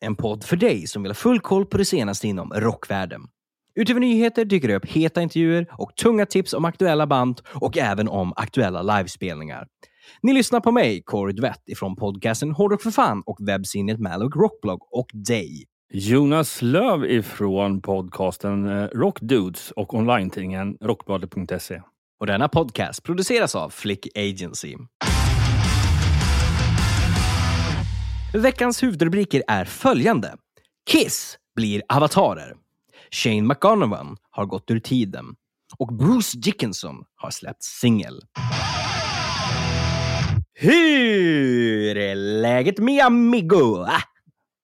en podd för dig som vill ha full koll på det senaste inom rockvärlden. Utöver nyheter dyker det upp heta intervjuer och tunga tips om aktuella band och även om aktuella livespelningar. Ni lyssnar på mig, Corey Dvett, ifrån podcasten Hårdrock för fan och webbsinnet Malloc Rockblog och dig. Jonas Löv ifrån podcasten eh, Rockdudes och online-tidningen rockbladet.se. Och denna podcast produceras av Flick Agency. Veckans huvudrubriker är följande. Kiss blir avatarer. Shane McGonovan har gått ur tiden. Och Bruce Dickinson har släppt singel. Hur är läget mi amigo?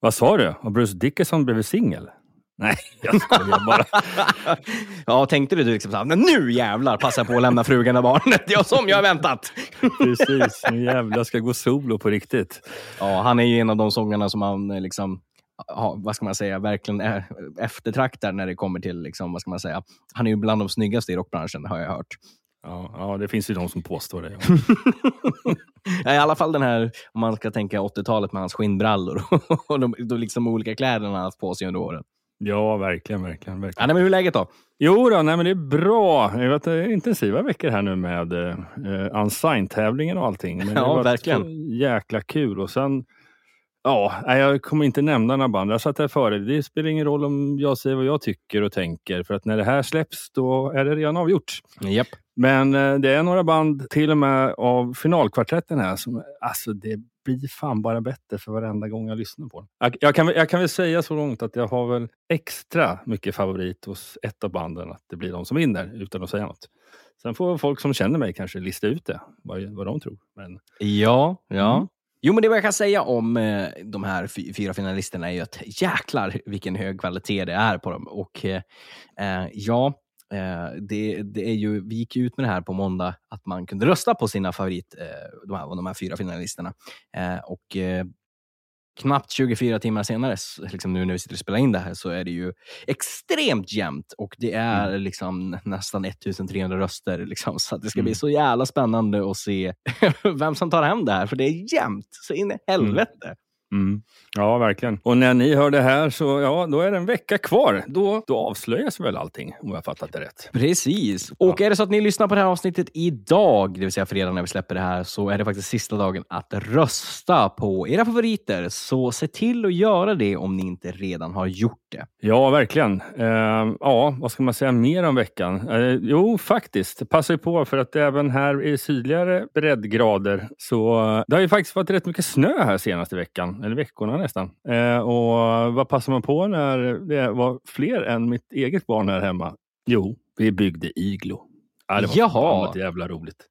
Vad sa du? Har Bruce Dickinson blivit singel? Nej, jag skojar bara. ja, tänkte du liksom såhär, "Men nu jävlar passar jag på att lämna frugan och barnet. Ja, som jag har väntat. Precis, nu jävlar ska jag gå solo på riktigt. Ja, han är ju en av de sångarna som man eh, liksom, ja, vad ska man säga, verkligen är, eftertraktar när det kommer till, liksom, vad ska man säga, han är ju bland de snyggaste i rockbranschen har jag hört. Ja, ja, det finns ju de som påstår det. Ja, I alla fall den här, om man ska tänka 80-talet med hans skinnbrallor och de, de liksom olika kläderna han haft på sig under åren. Ja, verkligen, verkligen. Ja, verkligen. nej, men hur är läget då? Jo då, nej, men det är bra. Det har varit eh, intensiva veckor här nu med eh, Unsigned-tävlingen och allting. Men det Ja, varit verkligen. jäkla kul. Och sen, ja, jag kommer inte nämna några band. Jag satt här före. Det spelar ingen roll om jag säger vad jag tycker och tänker. För att när det här släpps, då är det redan avgjort. Japp. Men eh, det är några band, till och med av finalkvartetten här, som alltså det blir fan bara bättre för varenda gång jag lyssnar på den. Jag, jag, kan, väl- jag kan väl säga så långt att jag har väl extra mycket favorit hos ett av banden, att det blir de som vinner, utan att säga något. Sen får folk som känner mig kanske lista ut det, vad, vad de tror. Men Ja, ja. Mm. Jo, men det jag kan säga om eh, de här fy- fyra finalisterna är ju att jäklar vilken hög kvalitet det är på dem. Och eh, eh, ja, det, det är ju, vi gick ut med det här på måndag, att man kunde rösta på sina favorit, eh, de, här, de här fyra finalisterna. Eh, och eh, knappt 24 timmar senare, liksom nu när vi sitter och spelar in det här, så är det ju extremt jämnt. Och det är liksom nästan 1300 röster. Liksom, så att det ska bli Mm. så jävla spännande att se vem som tar hem det här. För det är jämnt så in i helvete. mm, ja, verkligen. Och när ni hör det här så ja, då är det en vecka kvar. Då, då avslöjas väl allting, om jag har fattat det rätt. Precis. Och är det så att ni lyssnar på det här avsnittet idag, det vill säga fredag när vi släpper det här, så är det faktiskt sista dagen att rösta på era favoriter. Så se till att göra det om ni inte redan har gjort det. Ja, verkligen. Eh, ja, vad ska man säga mer om veckan? Eh, jo, faktiskt. Passa på för att även här i sydligare breddgrader så det har ju faktiskt varit rätt mycket snö här senaste veckan, eller veckorna nästan. Eh, och vad passar man på när det var fler än mitt eget barn här hemma? Jo, vi byggde iglo. Ja, det var Jaha. jävla roligt.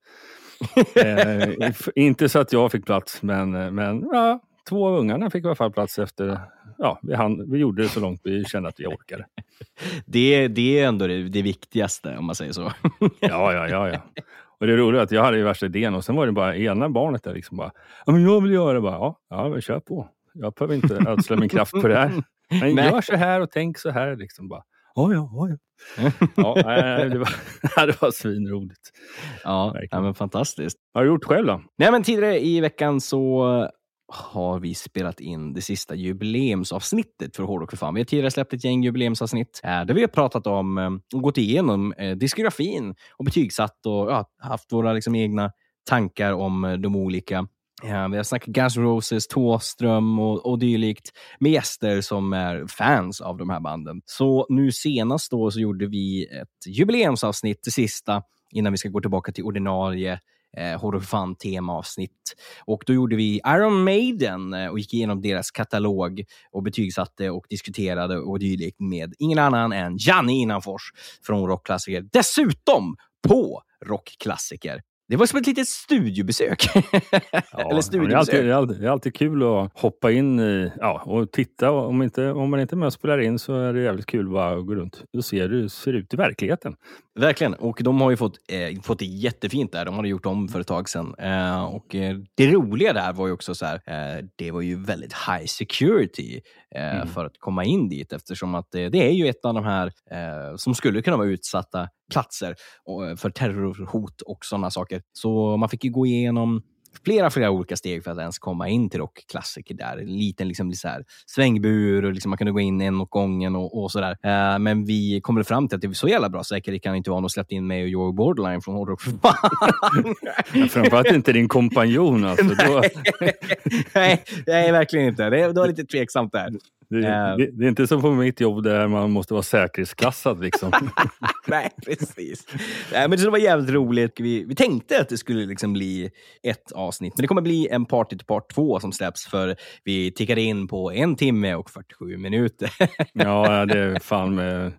eh, inte så att jag fick plats, men, men ja, två av ungarna fick i alla fall plats efter Ja, vi, hann, vi gjorde det så långt vi kände att vi orkade. Det, det är ändå det, det viktigaste, om man säger så. Ja, ja, ja. ja. Och det roliga är att jag hade ju värsta idén och sen var det bara ena barnet där liksom bara, ja men jag vill göra det. Bara, ja, ja, men kör på. Jag behöver inte ödsla min kraft på det här. Men Nej. gör så här och tänk så här. Liksom bara, ja, ja, ja. ja. ja det, var, det var svinroligt. Ja, ja men fantastiskt. Vad har du gjort själv då? Nej, men tidigare i veckan så har vi spelat in det sista jubileumsavsnittet för Hårdrock för fan. Vi har tidigare släppt ett gäng jubileumsavsnitt där vi har pratat om eh, och gått igenom eh, diskografin och betygsatt och ja, haft våra liksom, egna tankar om eh, de olika. Ja, vi har snackat Guns Roses, Thåström och, och dylikt med gäster som är fans av de här banden. Så nu senast då så gjorde vi ett jubileumsavsnitt, det sista, innan vi ska gå tillbaka till ordinarie eh, temaavsnitt. Och då gjorde vi Iron Maiden eh, och gick igenom deras katalog och betygsatte och diskuterade och dylikt med ingen annan än Janne Innanfors från Rockklassiker. Dessutom på Rockklassiker. Det var som ett litet studiebesök. Eller det, är alltid, det, är alltid, det är alltid kul att hoppa in i, ja, och titta. Om, inte, om man inte är med och spelar in så är det jävligt kul bara att gå runt och se hur det ser ut i verkligheten. Verkligen. Och de har ju fått, eh, fått det jättefint där. De hade gjort om för ett tag sedan. Eh, och eh, det roliga där var ju också så här, eh, det var ju väldigt high security eh, Mm. för att komma in dit eftersom att det är ju ett av de här som skulle kunna vara utsatta platser eh, för terrorhot och sådana saker. Så man fick ju gå igenom flera, flera olika steg för att ens komma in till rockklassiker där. En liten liksom, så här, svängbur och liksom, man kunde gå in en åt gången och, och sådär. Eh, men vi kom fram till att det var så jävla bra säkerhet kan inte vara och släppte in mig och Joe Borderline från Hårdrock för fan. Ja, Framförallt inte din kompanjon. Alltså. Nej, nej, verkligen inte. Det, det var lite tveksamt där. Det, Eh. det, det är inte som på mitt jobb där man måste vara säkerhetsklassad. Liksom. Nej, precis. Nej, men det var jävligt roligt. Vi, vi tänkte att det skulle liksom bli ett avsnitt, men det kommer bli en party till part två som släpps för vi tickade in på en timme och 47 minuter. Ja, det är fan med...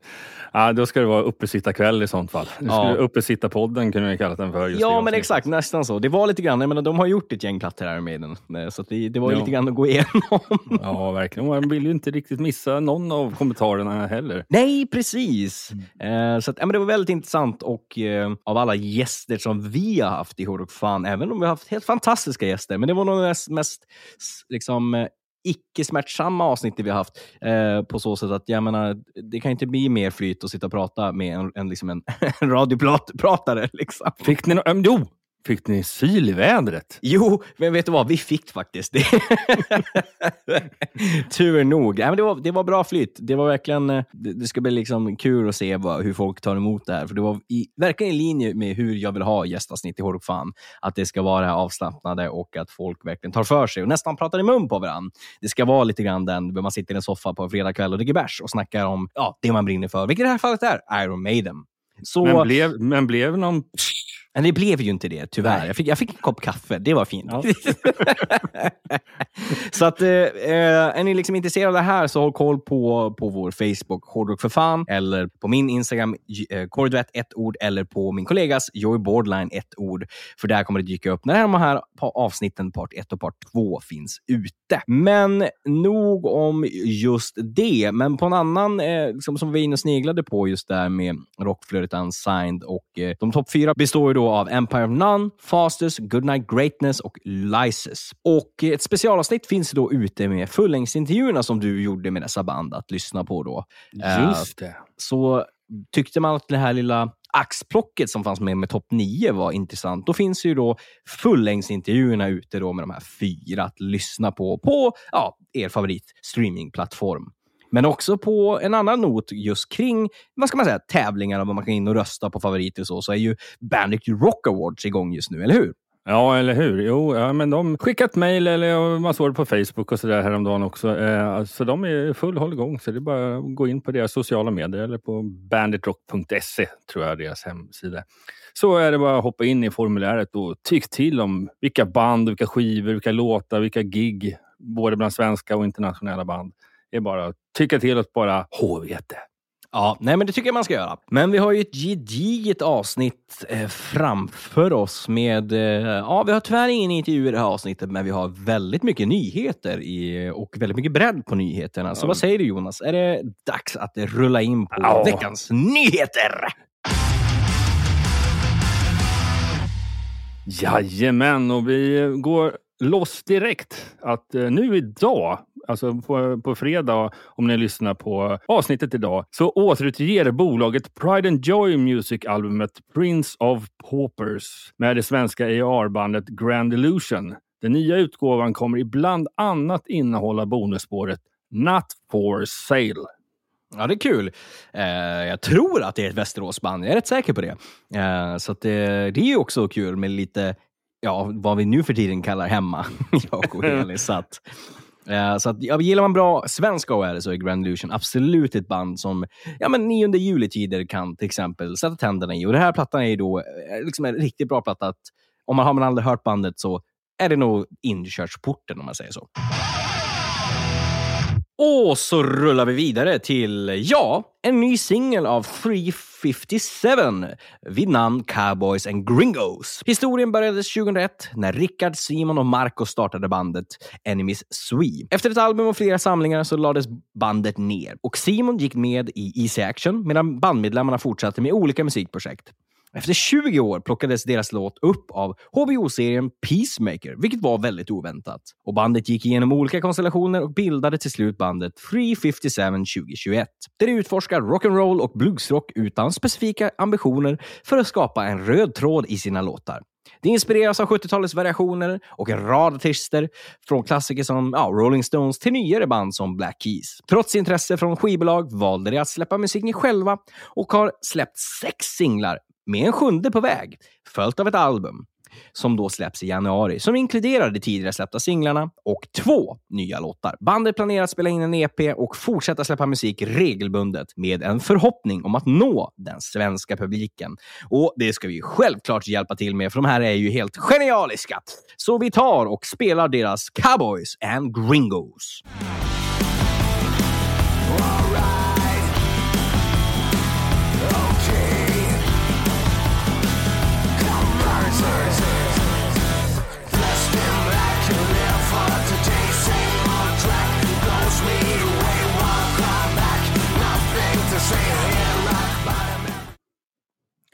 Ja, då ska det vara uppesittarkväll i sånt fall. Ja. Uppesittarpodden kunde vi kalla den för. Ja, men exakt. Nästan så. Det var lite grann, jag menar, de har gjort ett gäng plattor här med den, så att det, det var Ja. lite grann att gå igenom. Ja, verkligen. Man vill ju inte riktigt missa någon av kommentarerna heller. Nej, precis. Mm. Eh, så att, ja, men det var väldigt intressant och eh, av alla gäster som vi har haft i Hårdrock Fan, även om vi har haft helt fantastiska gäster, men det var nog det mest, mest liksom, eh, icke-smärtsamma avsnittet vi har haft eh, på så sätt att jag menar, det kan inte bli mer flyt att sitta och prata med en, en, liksom en, en radiopratare. Liksom. Fick ni no- ähm, Jo! Fick ni syl i vädret? Jo, men vet du vad? Vi fick faktiskt det. Tur nog. Ja, men det, var, det var bra flyt. Det var verkligen, eh, det, det ska bli liksom kul att se vad, hur folk tar emot det här. För det var i, verkligen i linje med hur jag vill ha gästavsnitt i Hårdrock Fan. Att det ska vara avslappnade och att folk verkligen tar för sig och nästan pratar i mun på varandra. Det ska vara lite grann den, man sitter i en soffa på en fredagkväll och dricker bärs och snackar om ja, det man brinner för. Vilket i det här fallet är Iron Maiden. Så, Men blev, men blev någon... men det blev ju inte det, tyvärr. Jag fick, jag fick en kopp kaffe, det var fint. Ja. så att, eh, eh, är ni liksom intresserade av det här så håll koll på, på vår Facebook, Hårdrock för fan, eller på min Instagram, eh, Kordvett, ett ord, eller på min kollegas Joey Borderline, ett ord. För där kommer det dyka upp när de här avsnitten, part 1 och part 2, finns ute. Men nog om just det. Men på en annan, eh, liksom, som vi var inne och sneglade på just där med rockflödet Unsigned och eh, de topp fyra består ju då av Empire of None, Fastest, Goodnight Greatness och Lysis. Och ett specialavsnitt finns då ute med fullängdsintervjuerna som du gjorde med dessa band att lyssna på då. Eh, Just det. så tyckte man att det här lilla axplocket som fanns med med topp 9 var intressant, då finns ju då fullängdsintervjuerna ute då med de här fyra att lyssna på, på ja, er favorit streamingplattform. Men också på en annan not just kring vad ska man säga, tävlingar och vad man kan in och rösta på favoriter och så, så är ju Bandit Rock Awards igång just nu, eller hur? Ja, eller hur? Jo, ja, men de skickat mejl eller man såg det på Facebook och sådär häromdagen också. Eh, så de är i full håll igång. Så det är bara att gå in på deras sociala medier eller på banditrock.se tror jag deras hemsida. Så är det bara att hoppa in i formuläret och tyck till om vilka band, vilka skivor, vilka låtar, vilka gig, både bland svenska och internationella band. Är bara att tycka till och bara HVT. Ja, nej men det tycker jag man ska göra. Men vi har ju ett gediget avsnitt eh, framför oss med, eh, ja vi har tyvärr ingen intervju i det här avsnittet, men vi har väldigt mycket nyheter i, och väldigt mycket bredd på nyheterna. Så Ja. vad säger du Jonas? Är det dags att rulla in på Ja. veckans nyheter? Jajamän, och vi går loss direkt. Att eh, nu idag, alltså på, på fredag, om ni lyssnar på avsnittet idag, så återutger bolaget Pride and Joy Music-albumet Prince of Paupers med det svenska AR-bandet Grand Illusion. Den nya utgåvan kommer ibland annat innehålla bonusspåret Not for sale. Ja, det är kul. Eh, jag tror att det är ett Västeråsband. Jag är rätt säker på det. Eh, så att, det, det är ju också kul med lite, ja, vad vi nu för tiden kallar hemma. jag och Elin. så att, eh, så att, ja, gillar man bra svenska OR så är Grand Illusion absolut ett band som ja, men 9 juletider kan till exempel sätta tänderna i. Och den här plattan är ju då eh, liksom en riktigt bra platta. Att, om man har man aldrig hört bandet så är det nog inkörsporten om man säger så. Och så rullar vi vidare till, ja, en ny singel av 357 vid namn Cowboys and Gringos. Historien började 2001 när Rickard, Simon och Marco startade bandet Enemies Swee. Efter ett album och flera samlingar så lades bandet ner och Simon gick med i Easy Action medan bandmedlemmarna fortsatte med olika musikprojekt. Efter 20 år plockades deras låt upp av HBO-serien Peacemaker, vilket var väldigt oväntat. Och bandet gick igenom olika konstellationer och bildade till slut bandet 357 2021. Där de utforskar rock'n'roll och bluesrock utan specifika ambitioner för att skapa en röd tråd i sina låtar. Det inspireras av 70-talets variationer och en rad artister från klassiker som ja, Rolling Stones till nyare band som Black Keys. Trots intresse från skivbolag valde de att släppa musiken själva och har släppt sex singlar med en sjunde på väg, följt av ett album som då släpps i januari, som inkluderar de tidigare släppta singlarna och två nya låtar. Bandet planerar att spela in en EP och fortsätta släppa musik regelbundet med en förhoppning om att nå den svenska publiken. Och det ska vi självklart hjälpa till med, för de här är ju helt genialiska. Så vi tar och spelar deras Cowboys and Gringos.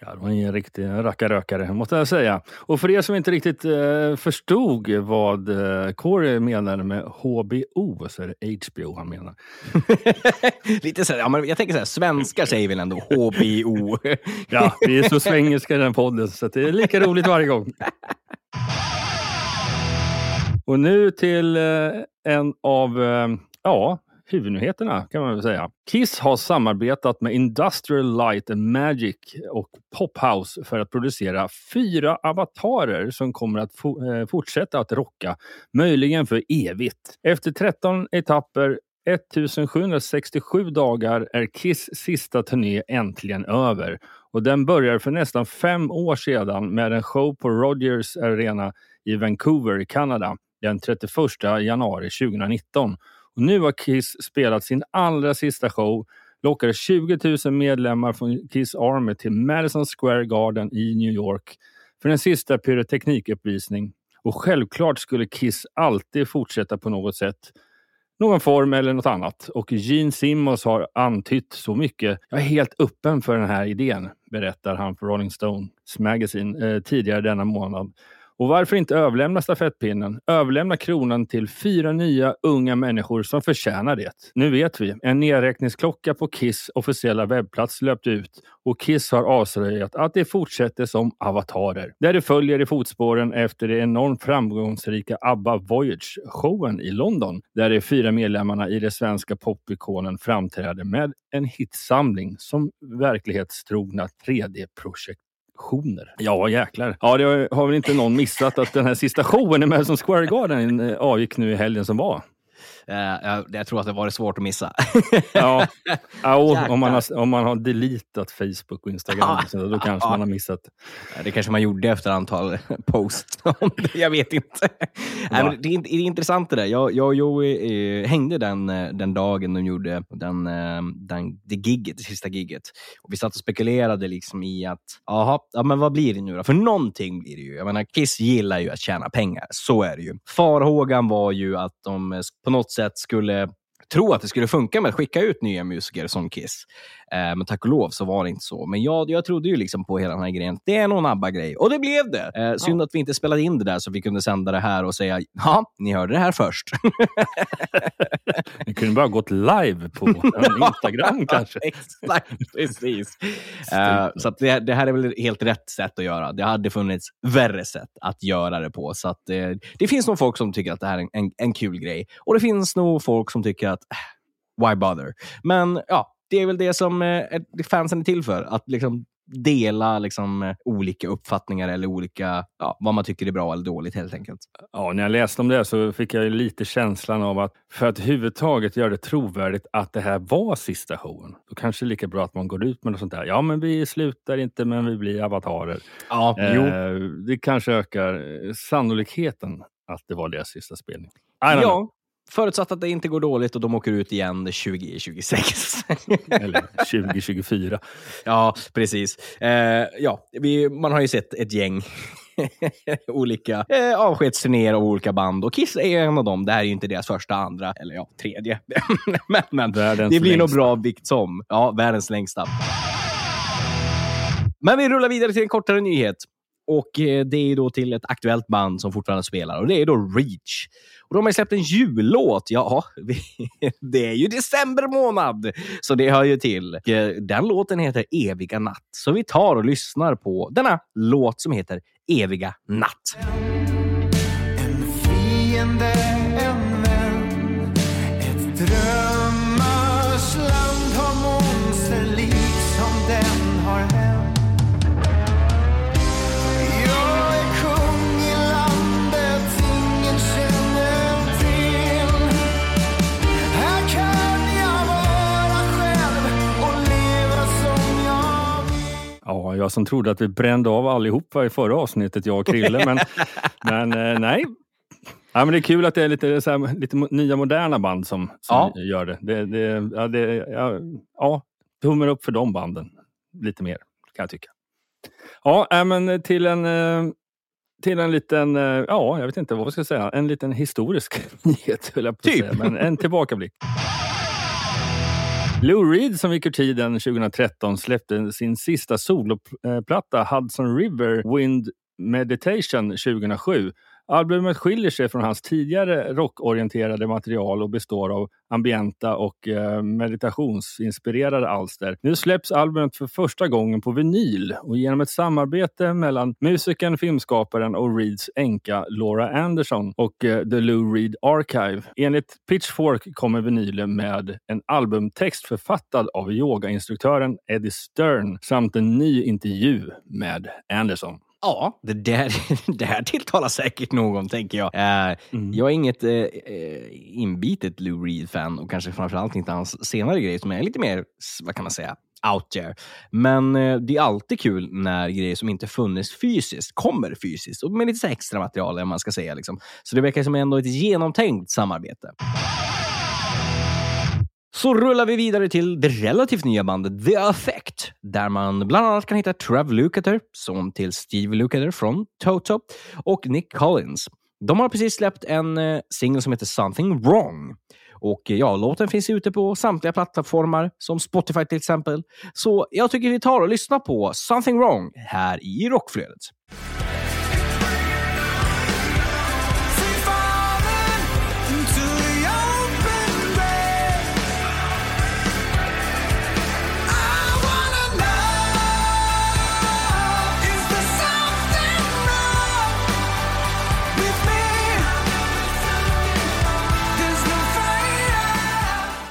Ja, det var en riktig rackarrökare, måste jag säga. Och för er som inte riktigt eh, förstod vad eh, Corey menade med HBO så är det HBO han menar. Lite så här, ja, men jag tänker så här, svenskar säger väl ändå HBO? Ja, vi är så svengelska i den podden så det är lika roligt varje gång. Och nu till eh, en av eh, ja, huvudnyheterna kan man väl säga. Kiss har samarbetat med Industrial Light and Magic och Pophouse för att producera fyra avatarer som kommer att fo- eh, fortsätta att rocka, möjligen för evigt. Efter 13 etapper 1767 dagar är Kiss sista turné äntligen över och den börjar för nästan fem år sedan med en show på Rogers Arena i Vancouver i Kanada den 31 januari 2019. Och nu har Kiss spelat sin allra sista show, lockade 20 000 medlemmar från Kiss Army till Madison Square Garden i New York för en sista pyroteknikuppvisning. Och självklart skulle Kiss alltid fortsätta på något sätt någon form eller något annat. Och Gene Simmons har antytt så mycket. Jag är helt öppen för den här idén, berättar han för Rolling Stones Magazine eh, tidigare denna månad. Och varför inte överlämna stafettpinnen? Överlämna kronan till fyra nya unga människor som förtjänar det. Nu vet vi. En nedräkningsklocka på Kiss officiella webbplats löpte ut och Kiss har avslöjat att det fortsätter som avatarer. Där det följer i fotspåren efter det enormt framgångsrika ABBA Voyage-showen i London. Där de fyra medlemmarna i det svenska popikonen framträder med en hitsamling som verklighetstrogna 3D-projekt Shoner. Ja, jäklar. Ja, det har väl inte någon missat att den här sista showen i Madison Square Garden eh, avgick nu i helgen som var. Eh, jag, jag tror att det var svårt att missa. Ja, ja om, man har, om man har deletat Facebook och Instagram, så då kanske man har missat. Det kanske man gjorde efter antal posts. jag vet inte. Nej, det, är, det är intressant det där. Jag, jag och Joey eh, hängde den, eh, den dagen de gjorde den, den, det gigget, det sista gigget. Och vi satt och spekulerade liksom i att, aha, ja, men vad blir det nu då? För någonting blir det ju. Jag menar, Kiss gillar ju att tjäna pengar. Så är det ju. Farhågan var ju att de på något sätt skulle tro att det skulle funka med att skicka ut nya musiker som Kiss. Eh, men tack och lov så var det inte så. Men jag, jag trodde ju liksom på hela den här grejen. Det är någon ABBA-grej. Och det blev det. Eh, synd att vi inte spelade in det där så vi kunde sända det här och säga ja, ni hörde det här först. Ni kunde bara gått live på en Instagram kanske. Exakt, precis. Eh, så det, det här är väl helt rätt sätt att göra. Det hade funnits värre sätt att göra det på. Så att, eh, det finns nog folk som tycker att det här är en, en, en kul grej. Och det finns nog folk som tycker att äh, why bother? Men ja, det är väl det som eh, fansen är till för. Att liksom dela liksom, eh, olika uppfattningar eller olika, ja, vad man tycker är bra eller dåligt helt enkelt. Ja, när jag läste om det så fick jag lite känslan av att för att överhuvudtaget göra det trovärdigt att det här var sista showen, då kanske det är lika bra att man går ut med något sånt där. Ja, men vi slutar inte, men vi blir avatarer. Ja, Eh, det kanske ökar eh, sannolikheten att det var deras sista spelning. Don't know. Förutsatt att det inte går dåligt och de åker ut igen 2026. Eller 2024. ja, precis. Eh, ja, vi, man har ju sett ett gäng olika eh, avskedsturnéer av olika band och Kiss är en av dem. Det här är ju inte deras första, andra eller ja, tredje. men men Världens det blir nog längsta. bra vikt som. Ja, världens längsta. Men vi rullar vidare till en kortare nyhet. Och eh, det är då till ett aktuellt band som fortfarande spelar och det är då Reach. Och de har ju släppt en jullåt. Ja, vi- det är ju december månad, så det hör ju till. Och, eh, Den låten heter Eviga natt. Så vi tar och lyssnar på denna låt som heter Eviga natt. En fiende, jag som trodde att vi brände av allihopa i förra avsnittet, jag och Krille. Men, men eh, nej. Ja, men det är kul att det är lite, så här, lite nya moderna band som, som Ja. gör det. det, det, ja, det ja, ja, tummen upp för de banden. Lite mer, kan jag tycka. Ja, men till en, eh, till en liten, eh, ja, jag vet inte vad jag ska säga, en liten historisk nyhet, höll jag på att Typ. säga, men en tillbakablick. Lou Reed som gick ur tiden 2013 släppte sin sista soloplatta Hudson River Wind Meditation 2007. Albumet skiljer sig från hans tidigare rockorienterade material och består av ambienta och eh, meditationsinspirerade alster. Nu släpps albumet för första gången på vinyl och genom ett samarbete mellan musikern, filmskaparen och Reeds änka Laura Anderson och eh, The Lou Reed Archive. Enligt Pitchfork kommer vinylen med en albumtext författad av yogainstruktören Eddie Stern samt en ny intervju med Anderson. Ja, det där, det här tilltalar säkert någon, tänker jag. Eh, Jag är inget eh, eh, inbitet Lou Reed-fan och kanske framförallt inte hans senare grejer som är lite mer, vad kan man säga, out there. Men eh, det är alltid kul när grejer som inte funnits fysiskt kommer fysiskt och med lite extra material, man ska säga. Liksom. Så det verkar som ändå ett genomtänkt samarbete. Så rullar vi vidare till det relativt nya bandet The Effect, där man bland annat kan hitta Trev Lukather, son till Steve Lukather från Toto, och Nick Collins. De har precis släppt en eh, singel som heter Something Wrong. Och eh, ja, låten finns ute på samtliga plattformar, som Spotify till exempel. Så jag tycker vi tar och lyssnar på Something Wrong här i Rockflödet.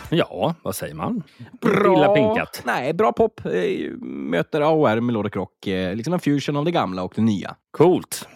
Ja, vad säger man? Illa pinkat. Nej, bra pop eh, möter AOR Melodic Rock. Eh, liksom en fusion av det gamla och det nya. Coolt.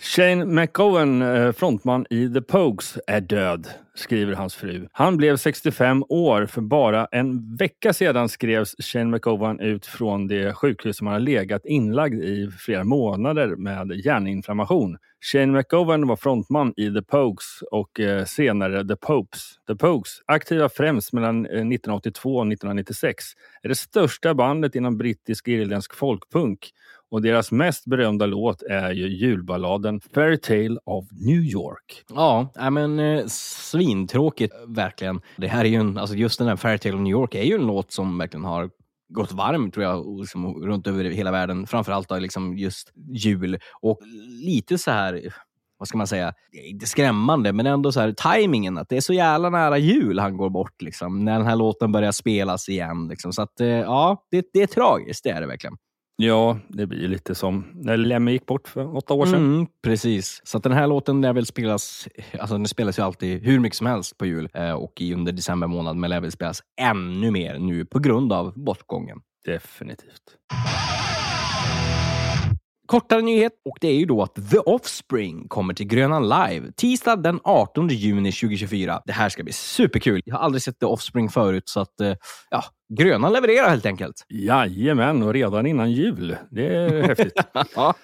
Shane McGowan, eh, frontman i The Pogues, är död, skriver hans fru. Han blev 65 år. För bara en vecka sedan skrevs Shane McGowan ut från det sjukhus som han har legat inlagd i flera månader med hjärninflammation. Shane McGowan var frontman i The Pogues och eh, senare The Popes. The Pogues, aktiva främst mellan eh, 1982 och 1996, är det största bandet inom brittisk irländsk folkpunk och deras mest berömda låt är ju julballaden Fairy Tale of New York. Ja, men eh, svintråkigt verkligen. Det här är ju en, alltså just den här Fairy Tale of New York är ju en låt som verkligen har gått varm tror jag, liksom, runt över hela världen. Framförallt då, liksom just jul och lite så här, vad ska man säga, inte skrämmande, men ändå så här tajmingen att det är så jävla nära jul han går bort liksom, när den här låten börjar spelas igen. Liksom. Så att eh, ja, det, det är tragiskt, det är det verkligen. Ja, det blir lite som när Lemmy gick bort för åtta år sedan. Mm, precis. Så den här låten lär väl spelas, alltså den spelas ju alltid hur mycket som helst på jul eh, och i under december månad, men lär väl spelas ännu mer nu på grund av bortgången. Definitivt. Kortare nyhet och det är ju då att The Offspring kommer till Grönan Live tisdag den 18 juni 2024. Det här ska bli superkul. Jag har aldrig sett The Offspring förut så att eh, ja, Grönan levererar helt enkelt. Jajamän, och redan innan jul. Det är häftigt. Ja.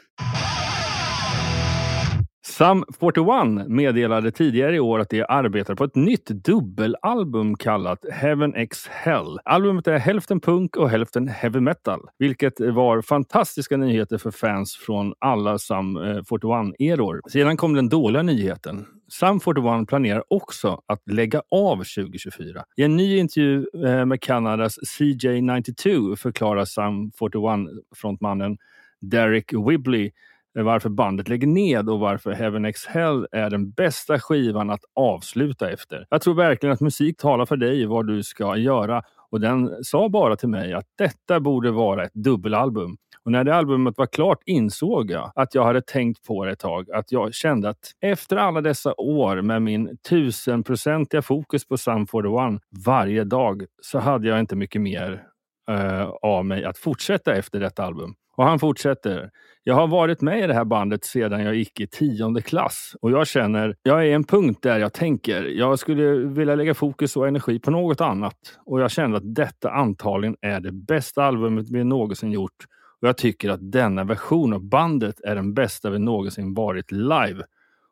Sum 41 meddelade tidigare i år att de arbetar på ett nytt dubbelalbum kallat Heaven X Hell. Albumet är hälften punk och hälften heavy metal, vilket var fantastiska nyheter för fans från alla Sum 41-eror. Sedan kom den dåliga nyheten. Sum 41 planerar också att lägga av 2024. I en ny intervju eh, med Kanadas CJ92 förklarar Sum 41-frontmannen Derek Wibley varför bandet lägger ned och varför Heaven X Hell är den bästa skivan att avsluta efter. Jag tror verkligen att musik talar för dig vad du ska göra och den sa bara till mig att detta borde vara ett dubbelalbum. Och när det albumet var klart insåg jag att jag hade tänkt på det ett tag. Att jag kände att efter alla dessa år med min tusenprocentiga fokus på Sum 41 varje dag så hade jag inte mycket mer uh, av mig att fortsätta efter detta album. Och han fortsätter. Jag har varit med i det här bandet sedan jag gick i tionde klass och jag känner, jag är en punkt där jag tänker, jag skulle vilja lägga fokus och energi på något annat. Och jag kände att detta antagligen är det bästa albumet vi någonsin gjort. Och jag tycker att denna version av bandet är den bästa vi någonsin varit live.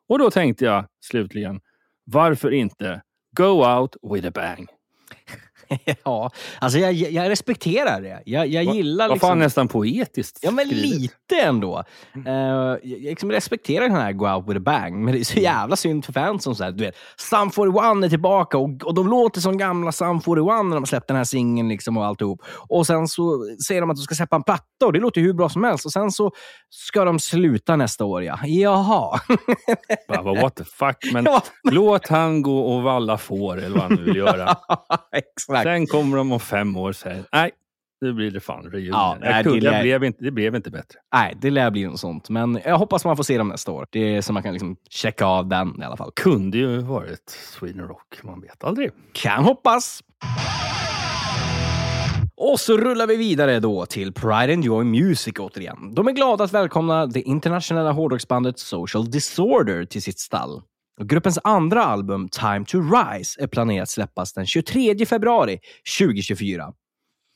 Och då tänkte jag slutligen, varför inte Go out with a bang? ja, alltså jag, jag respekterar det. Jag, jag gillar Vad liksom... fan nästan poetiskt Ja, men skrivet. lite ändå. Eh, jag liksom respekterar den här Go Out With A Bang, men det är så jävla synd för fans som säger, du vet, Sum 41 är tillbaka och, och de låter som gamla Sum 41 när de släppte den här singeln liksom och alltihop. Och sen så säger de att de ska släppa en platta och det låter ju hur bra som helst. Och sen så ska de sluta nästa år, ja. Jaha. Bara, what the fuck? Men låt han gå och valla får eller vad han nu vill göra. Exakt. Sen kommer de om fem år och säger nej, nu blir det fan reunion. Ja, nej, jag kunde, det lär- blev inte, det blev inte bättre. Nej, det lär bli något sånt. Men jag hoppas man får se dem nästa år. Det är så man kan liksom checka av den i alla fall. Kunde ju varit Sweden Rock, man vet aldrig. Kan hoppas. Och så rullar vi vidare då till Pride and Joy Music återigen. De är glada att välkomna det internationella hårdrocksbandet Social Disorder till sitt stall. Gruppens andra album, Time to Rise, är planerat släppas den 23 februari 2024.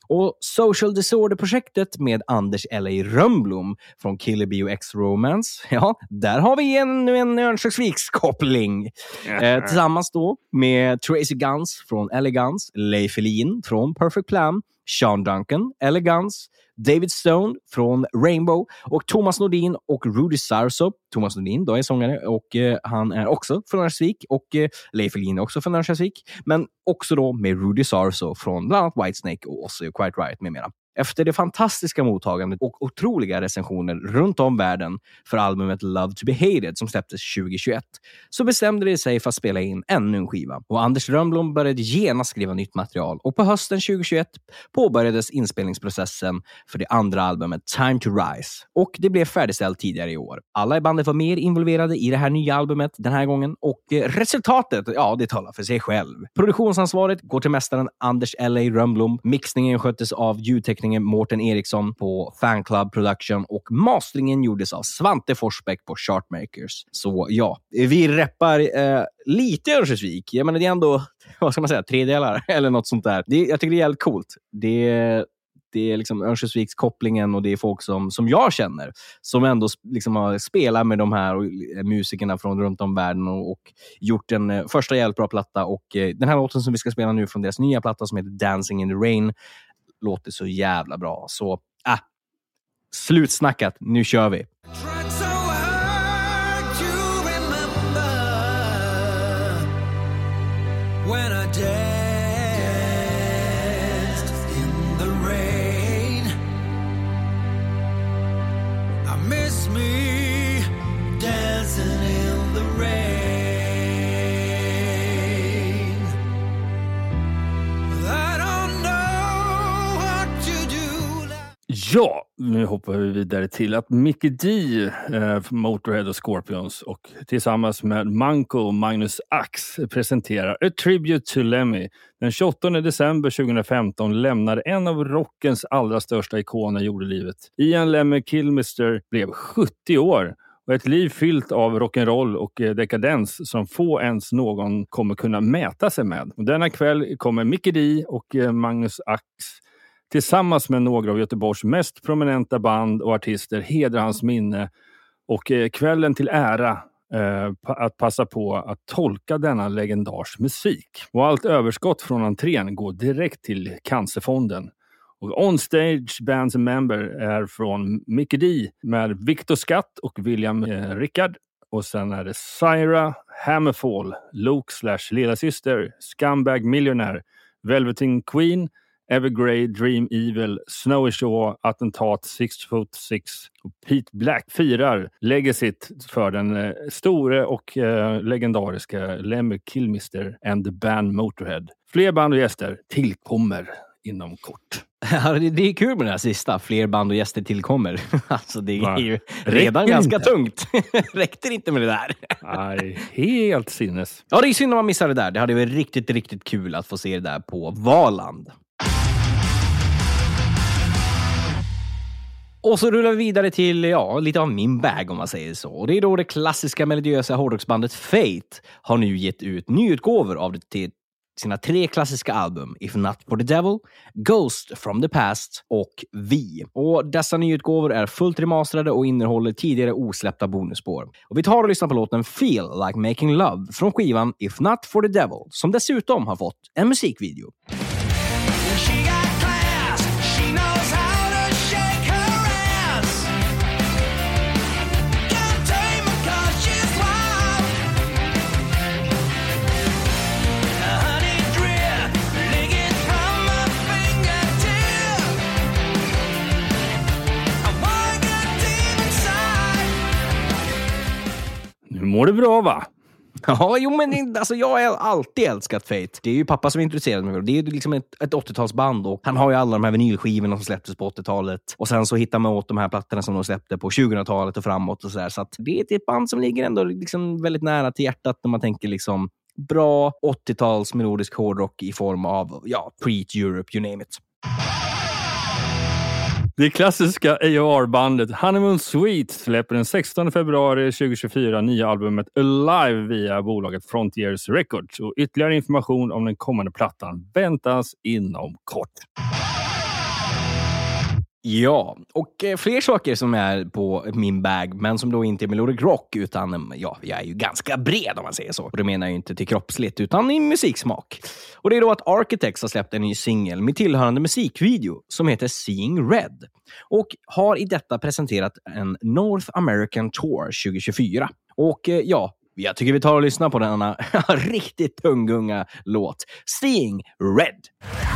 Och Social Disorder-projektet med Anders L.A. Rönnblom från Killer Bio X Romance, ja, där har vi ännu en Örnsköldsviks-koppling. Eh, tillsammans då med Tracy Guns från Elegance, Leif Elin från Perfect Plan, Sean Duncan, Elegance, David Stone från Rainbow och Thomas Nordin och Rudy Sarso. Thomas Nordin då är sångare och eh, han är också från Örnsköldsvik och eh, Leif Elin är också från Örnsköldsvik. Men också då med Rudy Sarso från bland annat Whitesnake och Ozzy och Quiet Riot med mera. Efter det fantastiska mottagandet och otroliga recensioner runt om världen för albumet Love to be hated som släpptes 2021 så bestämde de sig för att spela in ännu en skiva. Och Anders Rönnblom började genast skriva nytt material och på hösten 2021 påbörjades inspelningsprocessen för det andra albumet Time to Rise. Och det blev färdigställt tidigare i år. Alla i bandet var mer involverade i det här nya albumet den här gången och eh, resultatet, ja, det talar för sig själv. Produktionsansvaret går till mästaren Anders L.A. Rönnblom. Mixningen sköttes av mixningen Mårten Eriksson på Fanclub Production och masteringen gjordes av Svante Forsbäck på Chartmakers. Så ja, vi reppar eh, lite Örnsköldsvik. Jag menar, det är ändå, vad ska man säga, tre delar eller något sånt där. Det, jag tycker det är jävligt coolt. Det, det är liksom Örnsköldsvikskopplingen och det är folk som, som jag känner som ändå liksom har spelat med de här eh, musikerna från runt om världen och, och gjort en eh, första jävligt bra platta. Och eh, Den här låten som vi ska spela nu från deras nya platta som heter Dancing in the Rain låter så jävla bra. Så, äh, slutsnackat. Nu kör vi. Ja, nu hoppar vi vidare till att Mickey D, eh, från Motorhead och Scorpions och tillsammans med Manko och Magnus Ax presenterar A Tribute to Lemmy. Den 28 december 2015 lämnade en av rockens allra största ikoner jordelivet. Ian Lemmy Kilmister blev 70 år och ett liv fyllt av rock'n'roll och eh, dekadens som få ens någon kommer kunna mäta sig med. Denna kväll kommer Mickey D och eh, Magnus Ax tillsammans med några av Göteborgs mest prominenta band och artister hedrar hans minne. Och eh, kvällen till ära eh, att passa på att tolka denna legendars musik. Och allt överskott från entrén går direkt till Cancerfonden. Och on stage bands member är från Mickey D med Victor Skatt och William eh, Rickard. Och sen är det Syra, Hammerfall, Luke slash lillasyster, Scumbag Millionaire, Velveteen Queen, Evergrey, Dream Evil, Snowy Shaw, Attentat, Six Foot Six och Pete Black firar legacyt för den eh, store och eh, legendariska Lemmy Kilmister and the Band Motorhead. Fler band och gäster tillkommer inom kort. Ja, det, är kul med det här sista. Fler band och gäster tillkommer. Alltså, det Va? är ju redan Räcker ganska inte? tungt. Räckte det inte med det där? Nej, helt sinnes. Ja, det är synd om man missade det där. Det hade varit riktigt, riktigt kul att få se det där på Valand. Och så rullar vi vidare till ja, lite av min bag om man säger så. Och det är då det klassiska melodiösa hårdrocksbandet Fate har nu gett ut nyutgåvor av det till sina tre klassiska album If Not For The Devil, Ghost From The Past och Vi. Och dessa nyutgåvor är fullt remasterade och innehåller tidigare osläppta bonusspår. Och vi tar och lyssnar på låten Feel Like Making Love från skivan If Not For The Devil, som dessutom har fått en musikvideo. Mår du bra va? Ja, jo, men alltså, jag har alltid älskat Fate. Det är ju pappa som introducerade mig. Det är ju liksom ett, ett 80-talsband och han har ju alla de här vinylskivorna som släpptes på 80-talet. Och sen så hittar man åt de här plattorna som de släppte på 2000-talet och framåt. och Så, där. så att det är ett band som ligger ändå liksom väldigt nära till hjärtat när man tänker liksom bra 80-tals melodisk hårdrock i form av ja, Preet Europe, you name it. Det klassiska AOR-bandet Honeymoon Sweet släpper den 16 februari 2024 nya albumet Alive via bolaget Frontiers Records. Och ytterligare information om den kommande plattan väntas inom kort. Ja, och eh, fler saker som är på min bag, men som då inte är melodic rock, utan mm, ja, jag är ju ganska bred om man säger så. Och det menar jag ju inte till kroppsligt, utan i musiksmak. Och det är då att Architects har släppt en ny singel med tillhörande musikvideo som heter Seeing Red och har i detta presenterat en North American Tour 2024. Och eh, ja, jag tycker vi tar och lyssnar på denna riktigt tunggunga låt. Seeing Red.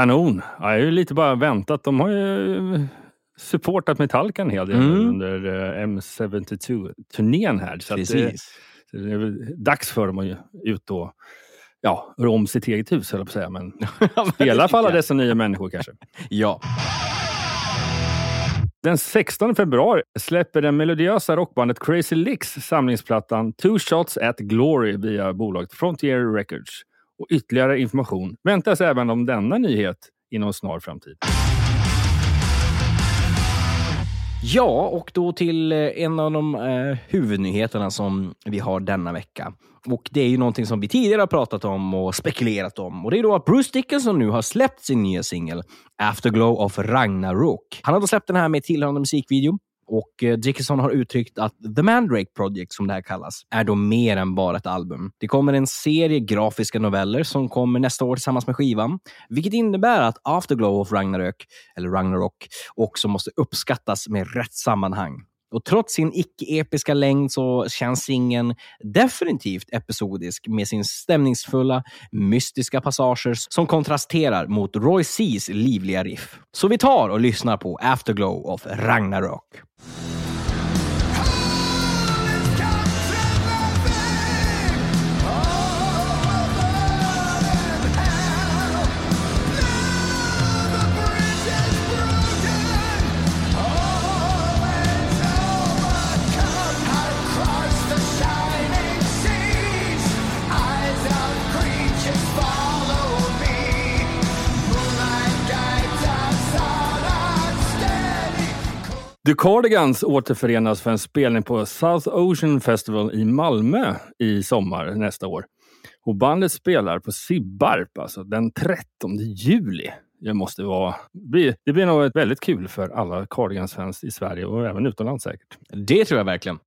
Kanon! Ja, Jag har ju lite bara väntat. De har ju supportat Metallica en hel del Mm. under eh, M72-turnén här. Så att det, Precis. så det är väl dags för dem att ut och ja, rå om sitt eget hus, höll jag på att säga. Men spela för alla dessa nya människor kanske. Ja. Den 16 februari släpper det melodiösa rockbandet Crazy Licks samlingsplattan Two Shots at Glory via bolaget Frontier Records. Och ytterligare information väntas även om denna nyhet inom snar framtid. Ja, och då till eh, en av de eh, huvudnyheterna som vi har denna vecka. Och Det är ju någonting som vi tidigare har pratat om och spekulerat om. Och Det är då att Bruce Dickinson nu har släppt sin nya singel Afterglow of Ragnarok. Han har då släppt den här med tillhörande musikvideo. Och eh, Dickinson har uttryckt att The Mandrake Project, som det här kallas, är då mer än bara ett album. Det kommer en serie grafiska noveller som kommer nästa år tillsammans med skivan, vilket innebär att Afterglow of Ragnarök, eller Ragnarok, också måste uppskattas med rätt sammanhang. Och trots sin icke-episka längd så känns singeln definitivt episodisk med sin stämningsfulla, mystiska passager som kontrasterar mot Roy C's livliga riff. Så vi tar och lyssnar på Afterglow of Ragnarök. The Cardigans återförenas för en spelning på South Ocean Festival i Malmö i sommar nästa år. Och bandet spelar på Sibbarp alltså den 13 juli. Det måste vara... Det blir nog väldigt kul för alla Cardigans-fans i Sverige och även utomlands säkert. Det tror jag verkligen.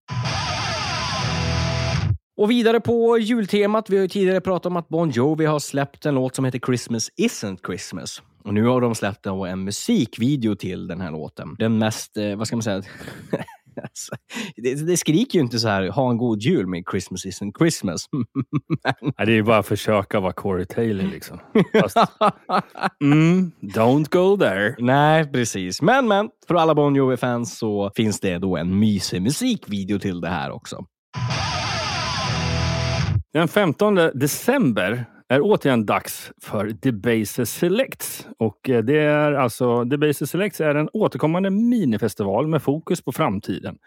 Och vidare på jultemat. Vi har ju tidigare pratat om att Bon Jovi har släppt en låt som heter Christmas isn't Christmas. Och nu har de släppt en musikvideo till den här låten. Den mest, eh, vad ska man säga? Alltså, det, det skriker ju inte så här, ha en god jul med Christmas isn't Christmas. Nej, det är ju bara att försöka vara Corey Taylor liksom. Fast, mm, don't go there. Nej, precis. Men, men, för alla Bon Jovi-fans så finns det då en mysig musikvideo till det här också. Den 15 december är återigen dags för Debaser Selects. Och eh, det är alltså, Debaser Selects är en återkommande minifestival med fokus på framtiden,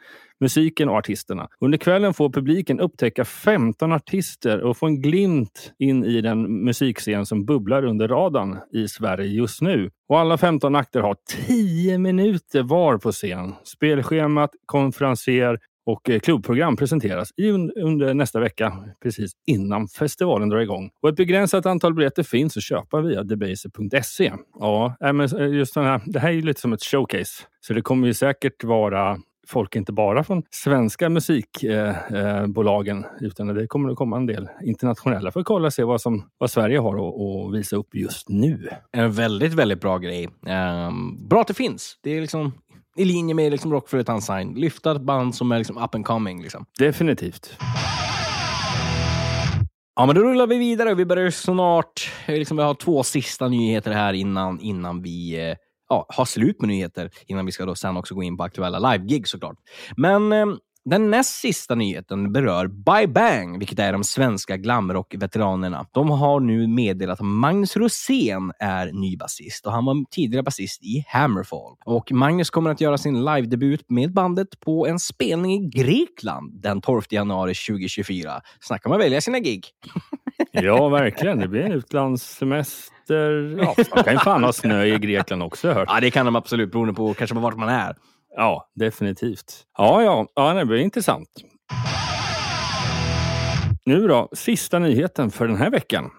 musiken och artisterna. Under kvällen får publiken upptäcka 15 artister och få en glimt in i den musikscen som bubblar under radarn i Sverige just nu. Och alla 15 akter har 10 minuter var på scen. Spelschemat, konferenser och eh, klubbprogram presenteras under nästa vecka, precis innan festivalen drar igång. Och ett begränsat antal biljetter finns att köpa via debaser.se. Ja, men eh, just den här, det här är ju lite som ett showcase, så det kommer ju säkert vara folk inte bara från svenska musikbolagen eh, utan det kommer att komma en del internationella för att kolla och se vad, som, vad Sverige har att, att visa upp just nu. En väldigt, väldigt bra grej. Ehm, bra att det finns. Det är liksom i linje med liksom Rockflöjt sign. Lyfta ett band som är liksom up and coming. Liksom. Definitivt. Ja, men då rullar vi vidare. Vi börjar snart. Liksom, vi har två sista nyheter här innan, innan vi eh, ja, har slut med nyheter. Innan vi ska då sen också gå in på aktuella live-gig såklart. Men eh, den näst sista nyheten berör Bye Bang, vilket är de svenska glamrock-veteranerna. De har nu meddelat att Magnus Rosén är ny basist och han var tidigare basist i Hammerfall. Och Magnus kommer att göra sin live-debut med bandet på en spelning i Grekland den 12 januari 2024. Snacka om att välja sina gig. Ja, verkligen. Det blir en utlandssemester. Ja, man kan ju fan ha snö i Grekland också, hört. Ja, det kan de absolut, beroende på kanske på vart man är. Ja, definitivt. Ja, ja, ja det blir intressant. Nu då, sista nyheten för den här veckan.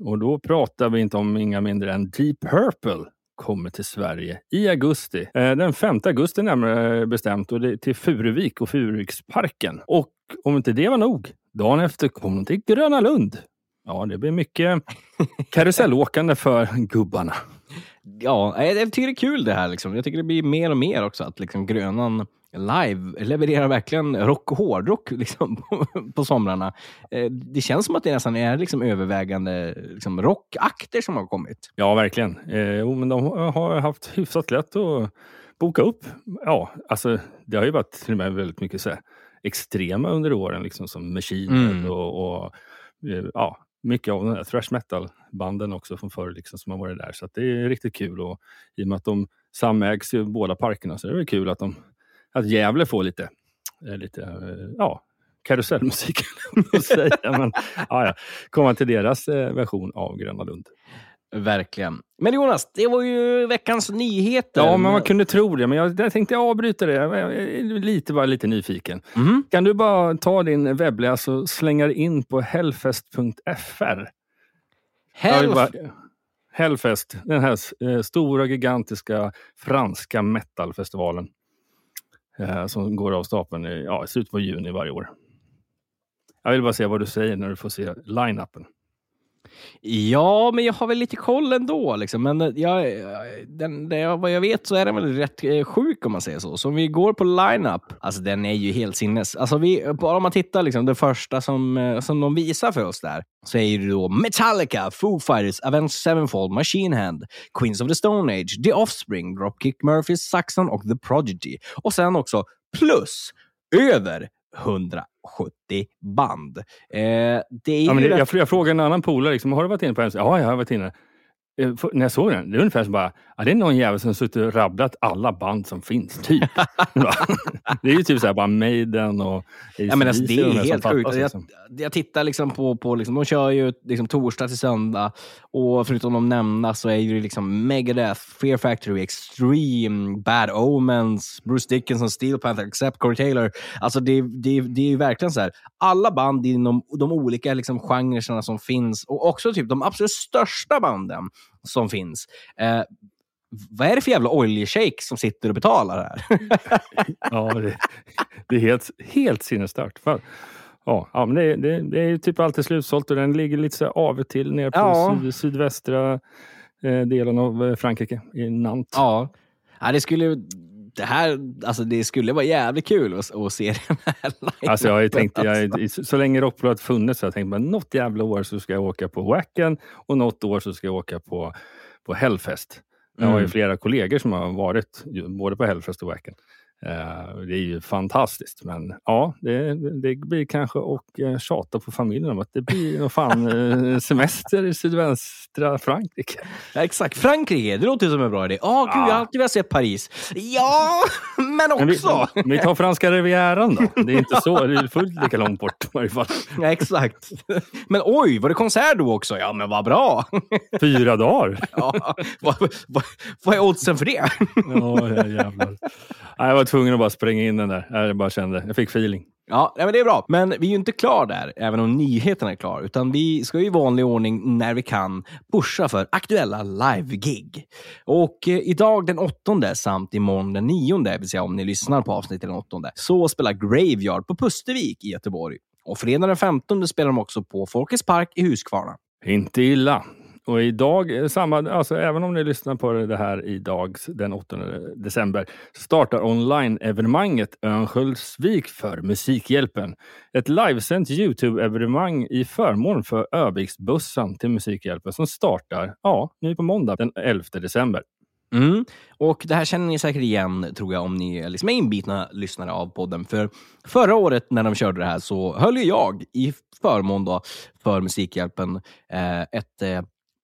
Och då pratar vi inte om inga mindre än Deep Purple kommer till Sverige i augusti. Eh, Den 5 augusti närmare bestämt och det till Furuvik och Furuviksparken. Och om inte det var nog, dagen efter kommer de till Gröna Lund. Ja, det blir mycket karusellåkande för gubbarna. Ja, jag jag tycker det är kul det här. Liksom. Jag tycker det blir mer och mer också att liksom, Grönan live levererar verkligen rock och hårdrock liksom, på, på somrarna. Eh, Det känns som att det nästan är liksom, övervägande liksom, rockakter som har kommit. Ja, verkligen. Eh, men de har haft hyfsat lätt att boka upp. Ja, alltså det har ju varit till och med väldigt mycket så här, extrema under åren, liksom som Machine Mm. och, och eh, ja, mycket av de här thrash metal-banden också från förr liksom, som har varit där. Så att det är riktigt kul och i och med att de samägs i båda parkerna så är det kul att, de, att Gävle får lite, eh, lite eh, ja, karusellmusik, säga. Men ja, ja, komma till deras eh, version av Gröna Lund. Verkligen. Men Jonas, det var ju veckans nyheter. Ja, men man kunde tro det. Men jag, jag tänkte avbryta det. Jag är lite, bara lite nyfiken. Mhm. Kan du bara ta din webbläs och slänga in på hellfest.fr? Jag vill Hell... bara- Hellfest, den här eh, stora gigantiska franska metalfestivalen. Eh, som går av stapeln i, ja, slutet på juni varje år. Jag vill bara se vad du säger när du får se line-upen. Ja, men jag har väl lite koll ändå. Liksom. Men eh, jag, eh, den, den, vad jag vet så är den väl rätt eh, sjuk om man säger så. Så om vi går på line-up, alltså den är ju helt sinnes. Alltså vi, bara om man tittar, liksom, det första som, som de visar för oss där, så är det då Metallica, Foo Fighters, Avenged Sevenfold, Machine Hand, Queens of the Stone Age, The Offspring, Dropkick Murphys, Saxon och The Prodigy. Och sen också plus över 170 band. Eh, det är Ja, men det, jag, jag frågar en annan polare, liksom, har du varit inne på hemsidan? Ja, jag har varit inne. Eh, för, när jag såg den, det är ungefär som bara, ja, det är någon jävel som suttit och rabblat alla band som finns, typ. det är ju typ så här bara Maiden och Ja, men alltså, det är helt sjukt. Jag, liksom. jag tittar liksom på, på liksom, de kör ju liksom torsdag till söndag och förutom de nämnda så är ju liksom Megadeth, Fear Factory, Extreme, Bad Omens, Bruce Dickinson, Steel Panther, Accept, Corey Taylor. Alltså det, det, det är ju verkligen så här, alla band inom de olika liksom, genrerna som finns och också typ de absolut största banden som finns. Eh, vad är det för jävla oljeshake som sitter och betalar här? Ja, det, det är helt, helt sinnesstört. Ja, ja, men det, det, det är typ alltid slutsålt och den ligger lite så av och till nere på Ja. syd, sydvästra eh, delen av eh, Frankrike, i Nantes. Ja. ja, det skulle... Det här, alltså det skulle vara jävligt kul att, att se den här live. Alltså jag har tänkt, Alltså. jag, i- så länge Rockbladet funnits så har jag tänkt att något jävla år så ska jag åka på Wacken och något år så ska jag åka på, på Hellfest. Jag har ju Mm. flera kollegor som har varit både på Hellfest och Wacken. Eh, det är ju fantastiskt, men ja, det, det blir kanske att eh, tjata på familjen om att det blir nog fan eh, semester i sydvästra Frankrike. Ja, exakt. Frankrike, det låter som en bra idé. Ja, gud, jag har Ja. alltid velat se Paris. Ja, men Men vi, också... vi tar franska rivieran då. Det är inte så, det är fullt lika långt bort i varje fall. Ja, exakt. Men oj, var det konsert då också? Ja, men vad bra. Fyra dagar. Ja, vad, vad, vad är oddsen för det? Ja, ja, jävlar. Nej, tvungen att bara spränga in den där. Jag bara kände, jag fick feeling. Ja, men det är bra. Men vi är ju inte klar där, även om nyheterna är klar. Utan vi ska i vanlig ordning, när vi kan, pusha för aktuella live-gig. Och eh, idag den åttonde samt imorgon den nionde, det vill säga om ni lyssnar på avsnittet den åttonde, så spelar Graveyard på Pustervik i Göteborg. Och fredag den femtonde spelar de också på Folkets Park i Huskvarna. Inte illa. Och idag, eh, samma, alltså även om ni lyssnar på det här idag den 8 december, startar online-evenemanget Örnsköldsvik för Musikhjälpen. Ett livesänt Youtube-evenemang i förmån för Öviksbussen till Musikhjälpen som startar ja, nu på måndag den 11 december. Mm. Och Det här känner ni säkert igen, tror jag, om ni är liksom inbitna lyssnare av podden. För förra året när de körde det här så höll jag i förmån då för Musikhjälpen eh, ett, eh,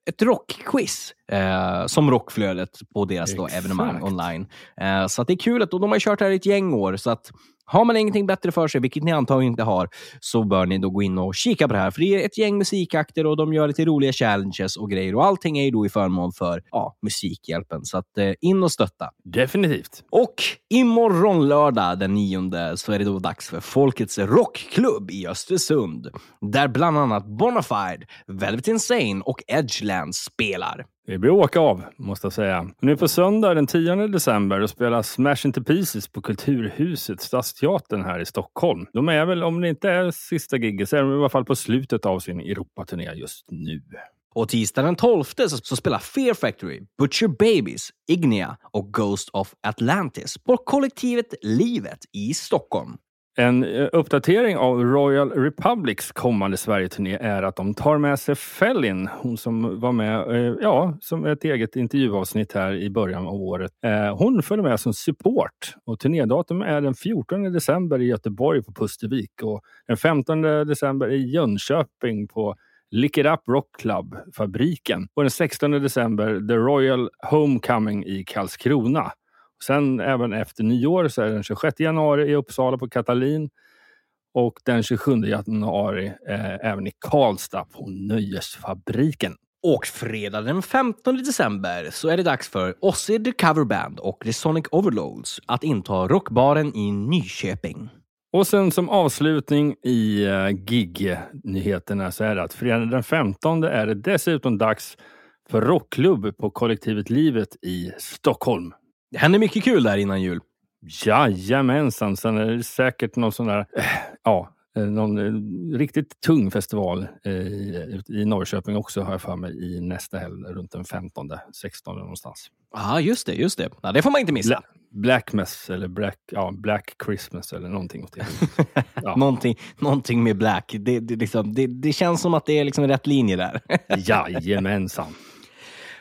ett rockquiz eh, som Rockflödet på deras då evenemang online. Eh, så att det är kul att och de har kört det här i ett gäng år. Så att har man ingenting bättre för sig, vilket ni antagligen inte har, så bör ni då gå in och kika på det här. För det är ett gäng musikakter och de gör lite roliga challenges och grejer. Och allting är ju då i förmån för ja, Musikhjälpen. Så att eh, in och stötta. Definitivt. Och imorgon lördag den 9 så är det då dags för Folkets Rockklubb i Östersund. Där bland annat Bonafide, Velvet Insane och Edgeland spelar. Det blir åka av, måste jag säga. Nu på söndag den 10 december då spelar Smash Into Pieces på Kulturhuset, Stadsteatern här i Stockholm. De är väl, om det inte är sista giget, så är de i alla fall på slutet av sin Europaturné just nu. Och tisdag den 12 så spelar Fear Factory, Butcher Babies, Ignia och Ghost of Atlantis på kollektivet Livet i Stockholm. En eh, uppdatering av Royal Republics kommande Sverigeturné är att de tar med sig Fellin, hon som var med, eh, ja, som ett eget intervjuavsnitt här i början av året. Eh, hon följer med som support och turnédatum är den 14 december i Göteborg på Pustervik och den 15 december i Jönköping på Lick It Up Rock Club, fabriken. Och den 16 december The Royal Homecoming i Karlskrona. Sen även efter nyår så är det den 26 januari i Uppsala på Katalin och den 27 januari eh, även i Karlstad på Nöjesfabriken. Och fredag den 15 december så är det dags för Ozzy the Coverband och The Sonic Overloads att inta rockbaren i Nyköping. Och sen som avslutning i uh, gig-nyheterna så är det att fredag den 15 är det dessutom dags för rockklubb på kollektivet Livet i Stockholm. Det händer mycket kul där innan jul. Jajamensan, sen är det säkert någon sån där, eh, ja, eh, någon eh, riktigt tung festival i, Norrköping också har jag för mig i nästa helg runt den 15, 16 någonstans. Ja, just det. just Det ja, Det får man inte missa. Bla, Blackmas eller Black, ja, Black Christmas eller någonting åt det. Ja. någonting, någonting med Black. Det, det, liksom, det, det känns som att det är liksom rätt linje där. Jajamensan.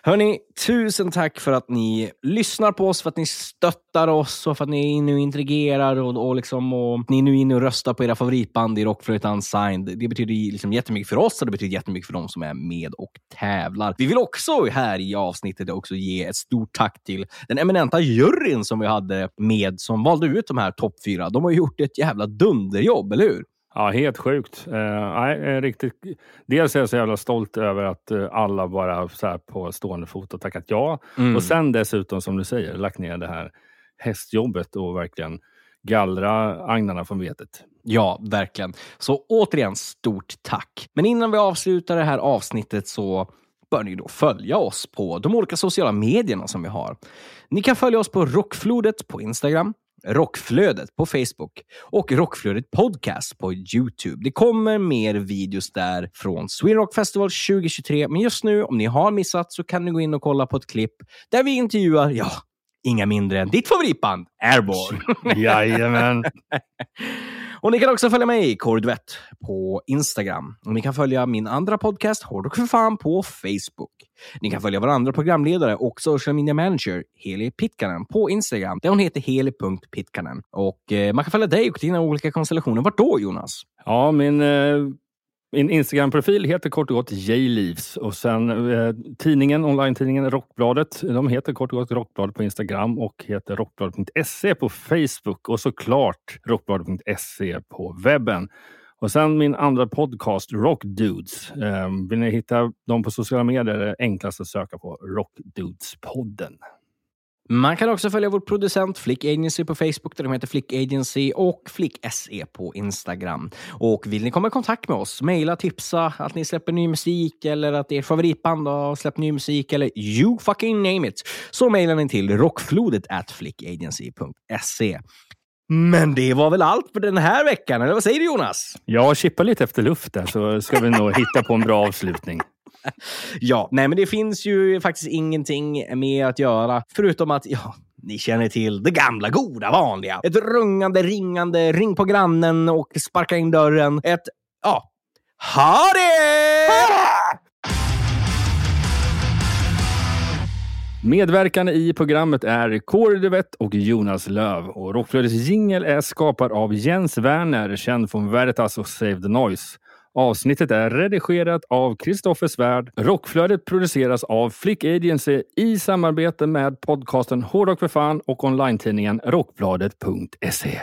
Hörni, tusen tack för att ni lyssnar på oss, för att ni stöttar oss och för att ni är inne och intrigerar och, och, liksom, och ni är nu inne och röstar på era favoritband i Rockflöjt Unsigned. Det betyder liksom jättemycket för oss och det betyder jättemycket för de som är med och tävlar. Vi vill också här i avsnittet också ge ett stort tack till den eminenta juryn som vi hade med som valde ut de här topp fyra. De har gjort ett jävla dunderjobb, eller hur? Ja, helt sjukt. Uh, nej, eh, riktigt. Dels är jag så jävla stolt över att uh, alla bara så på stående fot har tackat ja. Mm. Och sen dessutom, som du säger, lagt ner det här hästjobbet och verkligen gallra agnarna från vetet. Ja, verkligen. Så återigen, stort tack. Men innan vi avslutar det här avsnittet så bör ni då följa oss på de olika sociala medierna som vi har. Ni kan följa oss på Rockflodet på Instagram, Rockflödet på Facebook och Rockflödet Podcast på Youtube. Det kommer mer videos där från Sweden Rock Festival 2023, men just nu om ni har missat så kan ni gå in och kolla på ett klipp där vi intervjuar, ja, inga mindre än ditt favoritband, Airborne. Jajamän. Och ni kan också följa mig, Kordvett, på Instagram. Och ni kan följa min andra podcast, Hårdrock för fan, på Facebook. Ni kan följa vår andra programledare och social media manager, Heli Pitkanen, på Instagram, där hon heter heli.pitkanen. Och eh, man kan följa dig och dina olika konstellationer. Vart då, Jonas? Ja, min, eh, min Instagram-profil heter kort och gott J-Leaves och sen eh, tidningen, online-tidningen Rockbladet. De heter kort och gott Rockbladet på Instagram och heter rockbladet.se på Facebook och såklart rockbladet.se på webben. Och sen min andra podcast Rock Dudes. Eh, vill ni hitta dem på sociala medier är det enklast att söka på Rockdudespodden. podden man kan också följa vår producent Flick Agency på Facebook där de heter Flick Agency och Flick SE på Instagram. Och vill ni komma i kontakt med oss, mejla, tipsa att ni släpper ny musik eller att ert favoritband har släppt ny musik eller you fucking name it, så mejlar ni till rockflodet at flickagency.se. Men det var väl allt för den här veckan, eller vad säger du Jonas? Jag chippar lite efter luft där så ska vi nog hitta på en bra avslutning. Ja, nej men det finns ju faktiskt ingenting med att göra förutom att, ja, ni känner till det gamla goda vanliga. Ett rungande, ringande, ring på grannen och sparka in dörren. Ett, ja, ha det! Medverkande i programmet är Kåre Duvett och Jonas Löv och Rockflödets jingel är skapad av Jens Werner, känd från Veritas och Save the Noise. Avsnittet är redigerat av Kristoffer Svärd. Rockflödet produceras av Flick Agency i samarbete med podcasten Hårdrock för fan och online-tidningen Rockbladet.se.